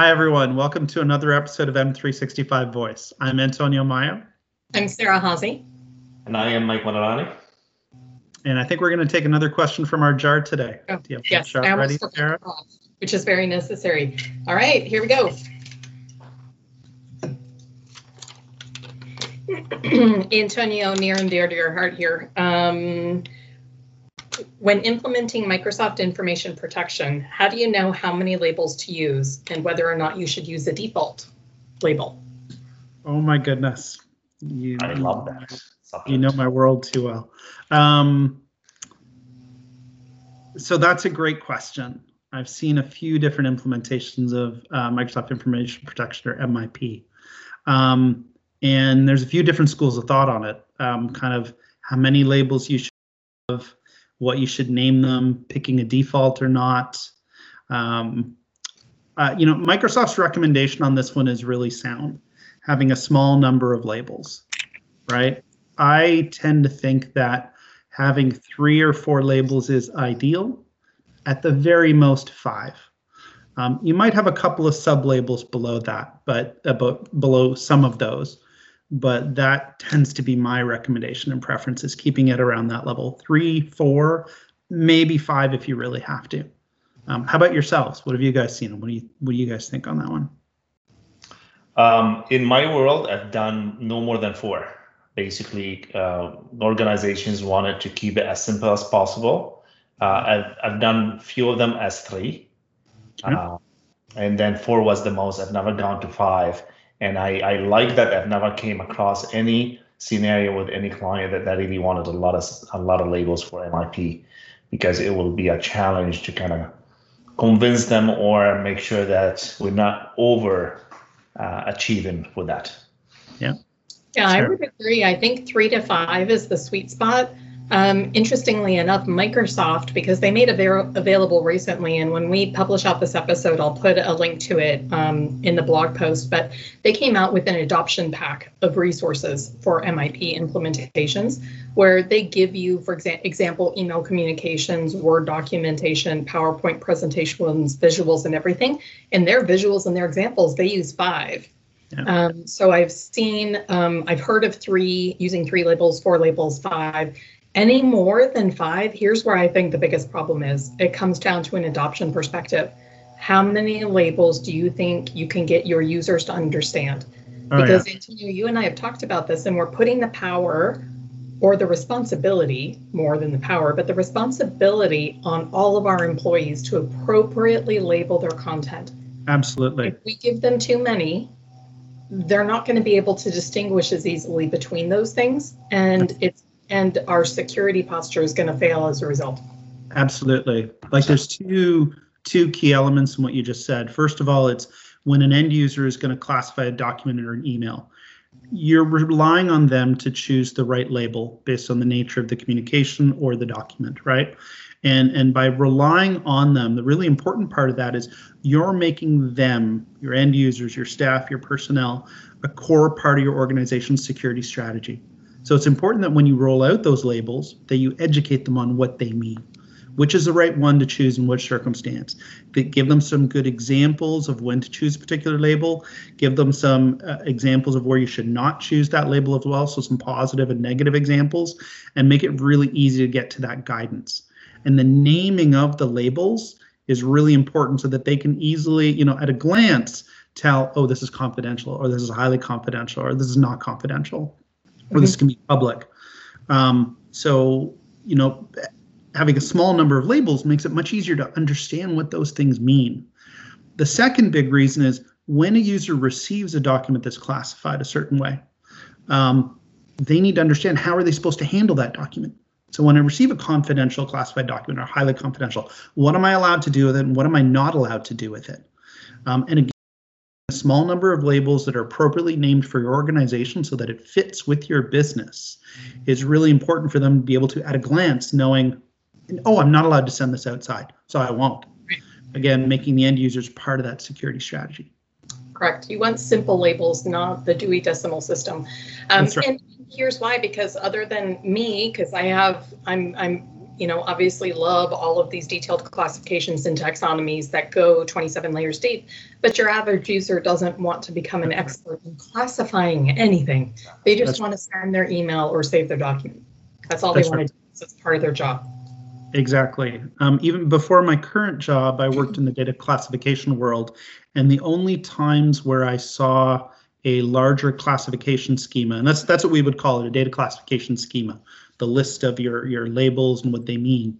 Hi, everyone. Welcome to another episode of M365 Voice. I'm Antonio Maio. I'm Sarah Haase. And I am Mike Maadarani. And I think we're going to take another question from our jar today. Oh, Do you have yes, jar ready, Sarah? Off, which is very necessary. All right, here we go. Antonio, near and dear to your heart here. Um, when implementing Microsoft Information Protection, how do you know how many labels to use and whether or not you should use the default label? Oh my goodness. You, I love that. Subject. You know my world too well. Um, so that's a great question. I've seen a few different implementations of uh, Microsoft Information Protection or MIP. Um, and there's a few different schools of thought on it. Um, kind of how many labels you should have, what you should name them, picking a default or not. Um, uh, you know, Microsoft's recommendation on this one is really sound, having a small number of labels, right? I tend to think that having three or four labels is ideal, at the very most five. Um, you might have a couple of sub labels below that, but about below some of those but that tends to be my recommendation and preference is keeping it around that level. Three four maybe five if you really have to. Um, how about yourselves? What have you guys seen? What do you what do you guys think on that one? Um, in my world i've done no more than four. Basically uh, organizations wanted to keep it as simple as possible. Uh, I've, I've done few of them as three. Uh, and then four was the most. I've never gone to five and I, I like that I've never came across any scenario with any client that, that really wanted a lot of a lot of labels for MIP because it will be a challenge to kind of convince them or make sure that we're not over uh, achieving with that. Yeah. Yeah, sure. I would agree. I think three to five is the sweet spot. Um, interestingly enough, Microsoft, because they made it available recently, and when we publish out this episode, I'll put a link to it um, in the blog post, but they came out with an adoption pack of resources for MIP implementations where they give you, for exa- example, email communications, Word documentation, PowerPoint presentations, visuals, and everything. And their visuals and their examples, they use five. Yeah. Um, so I've seen, um, I've heard of three, using three labels, four labels, five. Any more than five, here's where I think the biggest problem is. It comes down to an adoption perspective. How many labels do you think you can get your users to understand? Oh, because yeah. Antonio, you and I have talked about this, and we're putting the power or the responsibility, more than the power, but the responsibility on all of our employees to appropriately label their content. Absolutely. If we give them too many, they're not going to be able to distinguish as easily between those things. And it's and our security posture is going to fail as a result. Absolutely. Like there's two two key elements in what you just said. First of all, it's when an end user is going to classify a document or an email, you're relying on them to choose the right label based on the nature of the communication or the document, right? And and by relying on them, the really important part of that is you're making them, your end users, your staff, your personnel, a core part of your organization's security strategy. So it's important that when you roll out those labels, that you educate them on what they mean. Which is the right one to choose in which circumstance? That Give them some good examples of when to choose a particular label. Give them some uh, examples of where you should not choose that label as well. So some positive and negative examples, and make it really easy to get to that guidance. And the naming of the labels is really important so that they can easily, you know, at a glance, tell, oh, this is confidential, or this is highly confidential, or this is not confidential or this mm-hmm. can be public. Um, so, you know, having a small number of labels makes it much easier to understand what those things mean. The second big reason is when a user receives a document that's classified a certain way, um, they need to understand how are they supposed to handle that document. So when I receive a confidential classified document or highly confidential, what am I allowed to do with it and what am I not allowed to do with it? Um, and again, small number of labels that are appropriately named for your organization so that it fits with your business is really important for them to be able to, at a glance, knowing, oh, I'm not allowed to send this outside, so I won't. Again, making the end users part of that security strategy. Correct. You want simple labels, not the Dewey Decimal System. Um, right. And here's why: because other than me, because I have, I'm, I'm you know, obviously love all of these detailed classifications and taxonomies that go 27 layers deep, but your average user doesn't want to become an expert in classifying anything. They just That's want to send their email or save their document. That's all That's they want right. to do. So it's part of their job. Exactly. Um, even before my current job, I worked in the data classification world, and the only times where I saw a larger classification schema, and that's that's what we would call it, a data classification schema, the list of your your labels and what they mean.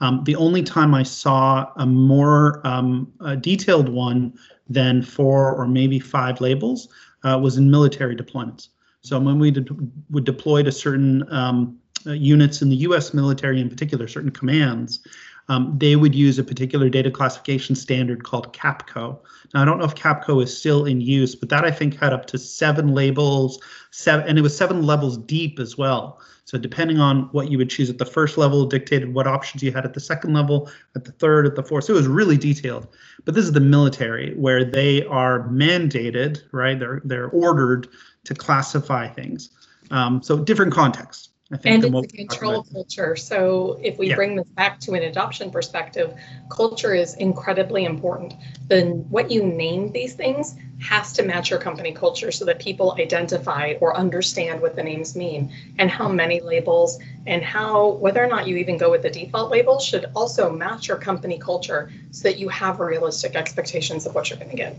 Um, the only time I saw a more um, a detailed one than four or maybe five labels uh, was in military deployments. So when we de- would deploy to certain um, uh, units in the U.S. military, in particular, certain commands, um, they would use a particular data classification standard called CAPCO. Now, I don't know if CAPCO is still in use, but that I think had up to seven labels, seven, and it was seven levels deep as well. So depending on what you would choose at the first level, dictated what options you had at the second level, at the third, at the fourth. So it was really detailed. But this is the military where they are mandated, right? They're they're ordered to classify things. Um, so different contexts. I think And it's a control culture. So if we Yeah. bring this back to an adoption perspective, culture is incredibly important. Then what you name these things has to match your company culture so that people identify or understand what the names mean and how many labels and how whether or not you even go with the default label should also match your company culture so that you have realistic expectations of what you're going to get.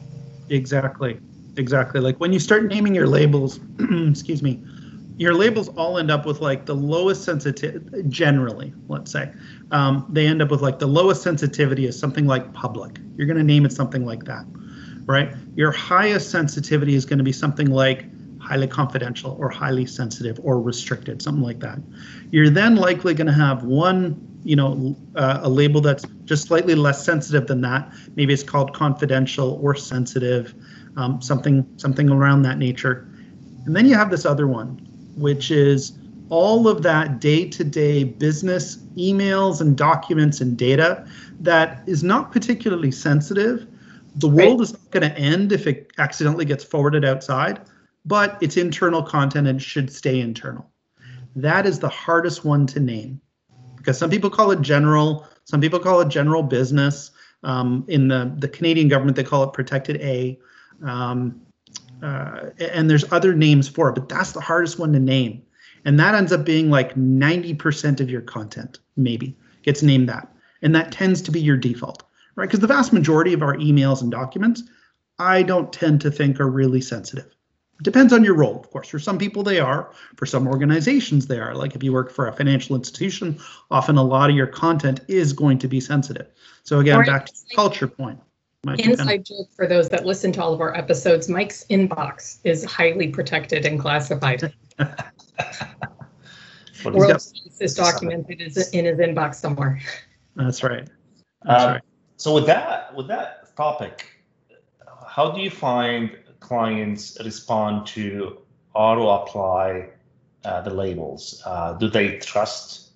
Exactly. Exactly. Like when you start naming your labels, excuse me, your labels all end up with like the lowest sensitivity, generally, let's say. Um, they end up with like the lowest sensitivity is something like public. You're going to name it something like that, right? Your highest sensitivity is going to be something like highly confidential or highly sensitive or restricted, something like that. You're then likely going to have one, you know, uh, a label that's just slightly less sensitive than that. Maybe it's called confidential or sensitive, um, something something around that nature. And then you have this other one, which is all of that day-to-day business emails and documents and data that is not particularly sensitive. The world is not going to end if it accidentally gets forwarded outside, but it's internal content and should stay internal. That is the hardest one to name because some people call it general, some people call it general business. Um, in the, the Canadian government, they call it protected A. Um, uh, and there's other names for it, but that's the hardest one to name. And that ends up being like 90% of your content, maybe gets named that. And that tends to be your default, right? Because the vast majority of our emails and documents, I don't tend to think are really sensitive. Depends on your role, of course. For some people, they are. For some organizations, they are. Like if you work for a financial institution, often a lot of your content is going to be sensitive. So again, Or back to the inside- culture point. Might be kind Inside joke for those that listen to all of our episodes, Mike's inbox is highly protected and classified. What is World that? Is documented is in his inbox somewhere. That's right. That's Um, right. So with that with that topic, how do you find clients respond to auto apply uh, the labels? Uh, do they trust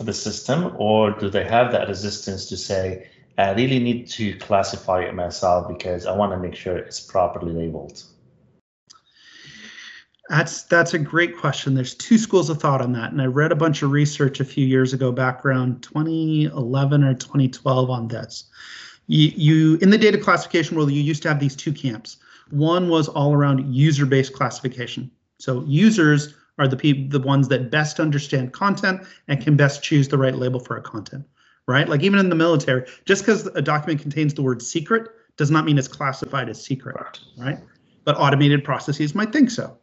the system, or do they have that resistance to say, "I really need to classify it myself because I want to make sure it's properly labeled"? That's that's a great question. There's two schools of thought on that, and I read a bunch of research a few years ago, back around 2011 or 2012, on this. You, you in the data classification world, you used to have these two camps. One was all around user-based classification. So users are the people, the ones that best understand content and can best choose the right label for a content, right? Like even in the military, just because a document contains the word secret does not mean it's classified as secret, right? But automated processes might think so.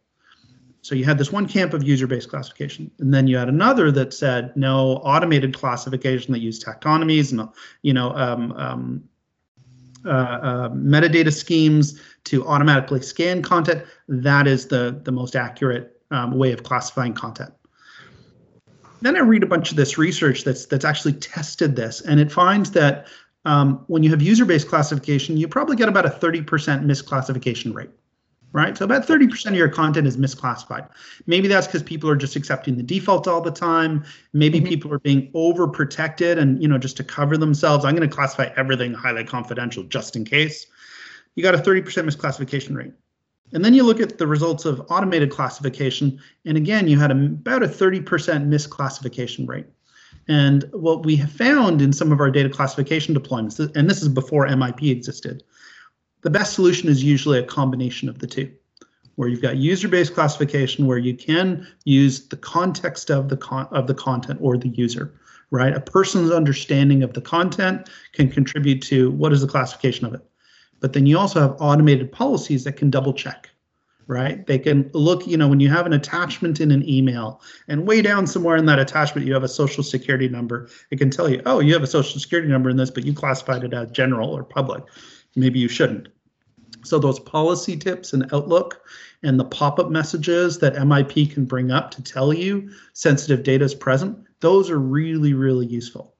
So you had this one camp of user-based classification, and then you had another that said no automated classification that used taxonomies and you know um, um, uh, uh, metadata schemes to automatically scan content. That is the the most accurate um, way of classifying content. Then I read a bunch of this research that's that's actually tested this, and it finds that um, when you have user-based classification, you probably get about a 30% misclassification rate right? So about 30% of your content is misclassified. Maybe that's because people are just accepting the default all the time. Maybe Mhm. people are being overprotected and, you know, just to cover themselves, I'm going to classify everything highly confidential just in case. You got a 30% misclassification rate. And then you look at the results of automated classification, and again, you had a, about a 30% misclassification rate. And what we have found in some of our data classification deployments, and this is before MIP existed, the best solution is usually a combination of the two, where you've got user-based classification where you can use the context of the con- of the content or the user, right? A person's understanding of the content can contribute to what is the classification of it. But then you also have automated policies that can double check right? They can look, you know, when you have an attachment in an email and way down somewhere in that attachment, you have a social security number. It can tell you, oh, you have a social security number in this, but you classified it as general or public. Maybe you shouldn't. So those policy tips and Outlook and the pop-up messages that MIP can bring up to tell you sensitive data is present, those are really, really useful.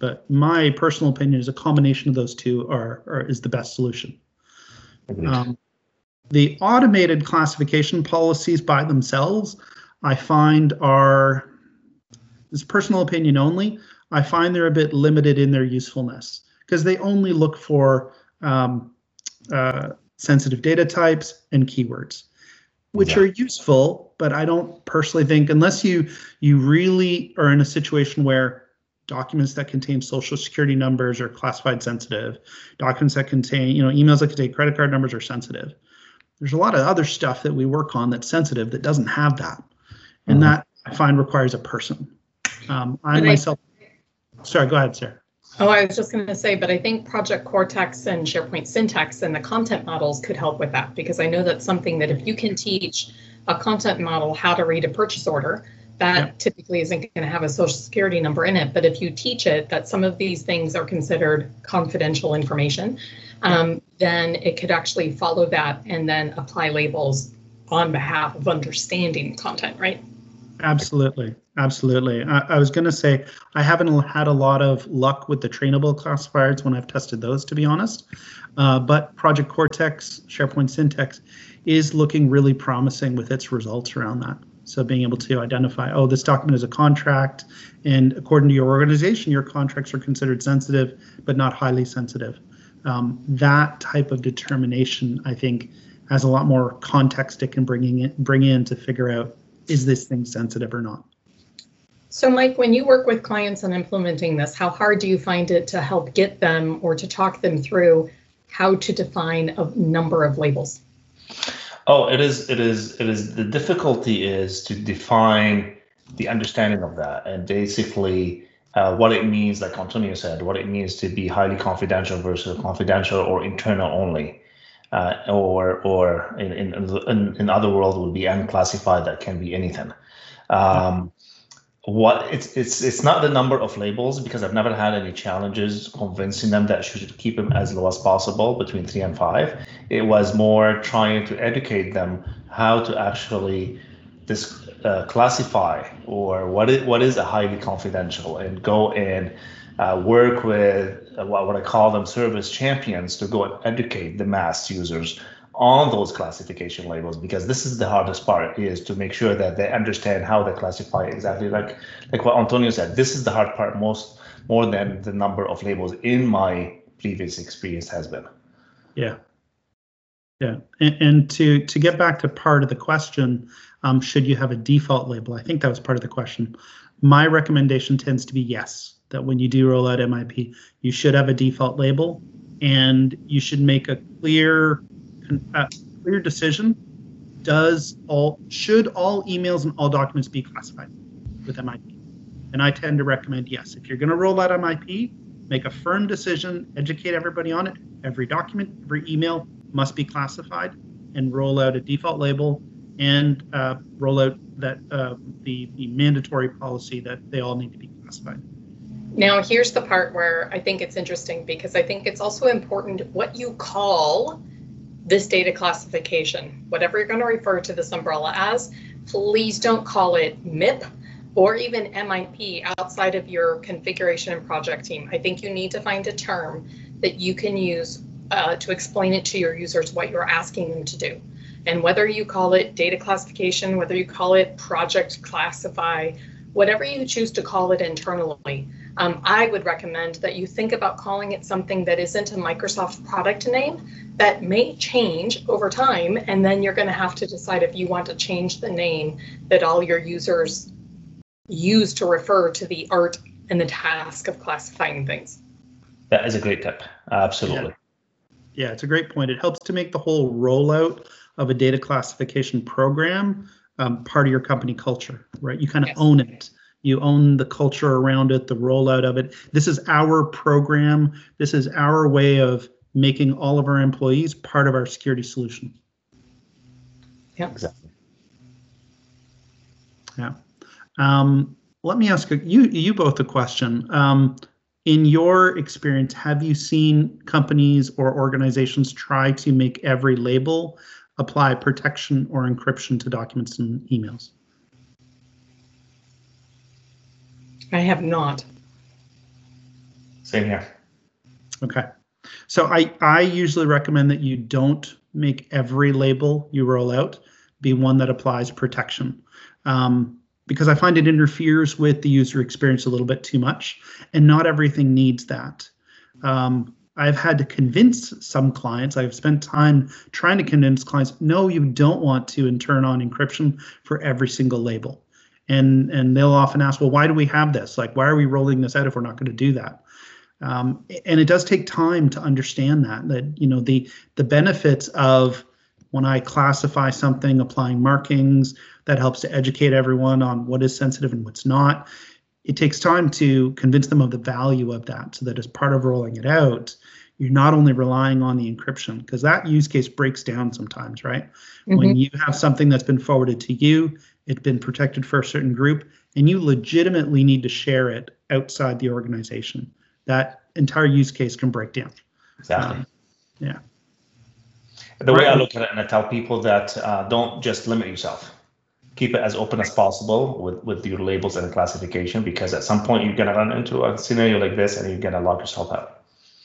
But my personal opinion is a combination of those two are, are is the best solution. Um, the automated classification policies by themselves, I find are, this personal opinion only, I find they're a bit limited in their usefulness because they only look for um, uh, sensitive data types and keywords, which yeah. are useful, but I don't personally think unless you you really are in a situation where documents that contain social security numbers are classified sensitive, documents that contain, you know, emails that contain credit card numbers are sensitive there's a lot of other stuff that we work on that's sensitive that doesn't have that, and mm-hmm. that I find requires a person. Um, I myself. sorry, go ahead, Sarah. Oh, I was just going to say, but I think Project Cortex and SharePoint Syntex and the content models could help with that because I know that's something that if you can teach a content model how to read a purchase order, that yep. typically isn't going to have a social security number in it. But if you teach it that some of these things are considered confidential information, um, then it could actually follow that and then apply labels on behalf of understanding content, right? Absolutely. Absolutely. I, I was going to say, I haven't had a lot of luck with the trainable classifiers when I've tested those, to be honest. Uh, but Project Cortex, SharePoint Syntex, is looking really promising with its results around that. So being able to identify, oh, this document is a contract, and according to your organization, your contracts are considered sensitive, but not highly sensitive um, that type of determination, I think, has a lot more context it can bring in, bring in to figure out is this thing sensitive or not. So, Mike, when you work with clients on implementing this, how hard do you find it to help get them or to talk them through how to define a number of labels? Oh, it is. It is. It is. The difficulty is to define the understanding of that, and basically uh, what it means, like Antonio said, what it means to be highly confidential versus confidential or internal only, uh, or or in, in in other world would be unclassified that can be anything. Um, what it's it's it's not the number of labels because I've never had any challenges convincing them that you should keep them as low as possible between three and five. It was more trying to educate them how to actually this uh, classify or what is what is a highly confidential and go and uh, work with what, what I call them service champions to go and educate the mass users on those classification labels because this is the hardest part is to make sure that they understand how they classify exactly like like what Antonio said this is the hard part most more than the number of labels in my previous experience has been yeah yeah and, and to to get back to part of the question um, should you have a default label? I think that was part of the question. My recommendation tends to be yes, that when you do roll out MIP, you should have a default label and you should make a clear, clear decision. Does all should all emails and all documents be classified with MIP? And I tend to recommend yes. If you're going to roll out MIP, make a firm decision, educate everybody on it. Every document, every email must be classified, and roll out a default label and uh, roll out that uh, the, the mandatory policy that they all need to be classified. Now, here's the part where I think it's interesting because I think it's also important what you call this data classification, whatever you're going to refer to this umbrella as, please don't call it MIP or even MIP outside of your configuration and project team. I think you need to find a term that you can use uh, to explain it to your users what you're asking them to do. And whether you call it data classification, whether you call it project classify, whatever you choose to call it internally, um, I would recommend that you think about calling it something that isn't a Microsoft product name that may change over time. And then you're going to have to decide if you want to change the name that all your users use to refer to the art and the task of classifying things. That is a great tip. Absolutely. Yeah, it's a great point. It helps to make the whole rollout of a data classification program um, part of your company culture, right? You kind of Yes. own it. You own the culture around it, the rollout of it. This is our program. This is our way of making all of our employees part of our security solution. Yeah, exactly. Yeah. Um, let me ask you you both a question. Um, in your experience, have you seen companies or organizations try to make every label apply protection or encryption to documents and emails? I have not. Same here. Okay. So I, I usually recommend that you don't make every label you roll out be one that applies protection. Um, because I find it interferes with the user experience a little bit too much, and not everything needs that. Um, I've had to convince some clients, I've spent time trying to convince clients, no, you don't want to and turn on encryption for every single label. And, and they'll often ask, well, why do we have this? Like, why are we rolling this out if we're not going to do that? Um, and it does take time to understand that that you know the the benefits of when I classify something, applying markings that helps to educate everyone on what is sensitive and what's not. It takes time to convince them of the value of that, so that as part of rolling it out, you're not only relying on the encryption because that use case breaks down sometimes, right? When you have something that's been forwarded to you, it's been protected for a certain group, and you legitimately need to share it outside the organization that entire use case can break down. Exactly. Um, yeah. The way I look at it, and I tell people that uh, don't just limit yourself. Keep it as open as possible with, with your labels and classification, because at some point you're gonna run into a scenario like this, and you're gonna lock yourself out.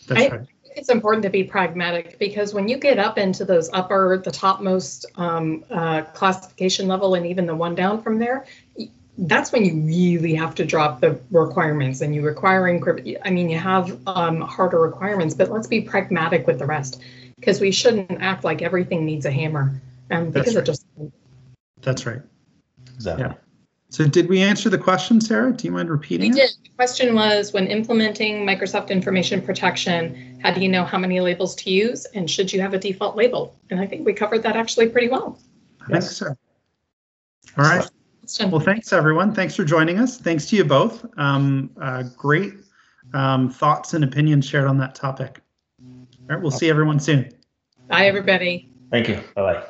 That's I- right. It's important to be pragmatic because when you get up into those upper, the topmost um, uh, classification level, and even the one down from there, that's when you really have to drop the requirements and you require. I mean, you have um, harder requirements, but let's be pragmatic with the rest because we shouldn't act like everything needs a hammer um, That's because right. it just That's right. Exactly. Yeah. So did we answer the question, Sarah? Do you mind repeating We it? did. The question was when implementing Microsoft Information Protection, how do you know how many labels to use and should you have a default label? And I think we covered that actually pretty well. I think Yes. so. All right. Question. Well, thanks everyone. Thanks for joining us. Thanks to you both. Um, uh, great um, thoughts and opinions shared on that topic. All right. We'll see everyone soon. Bye, everybody. Thank you. Bye bye.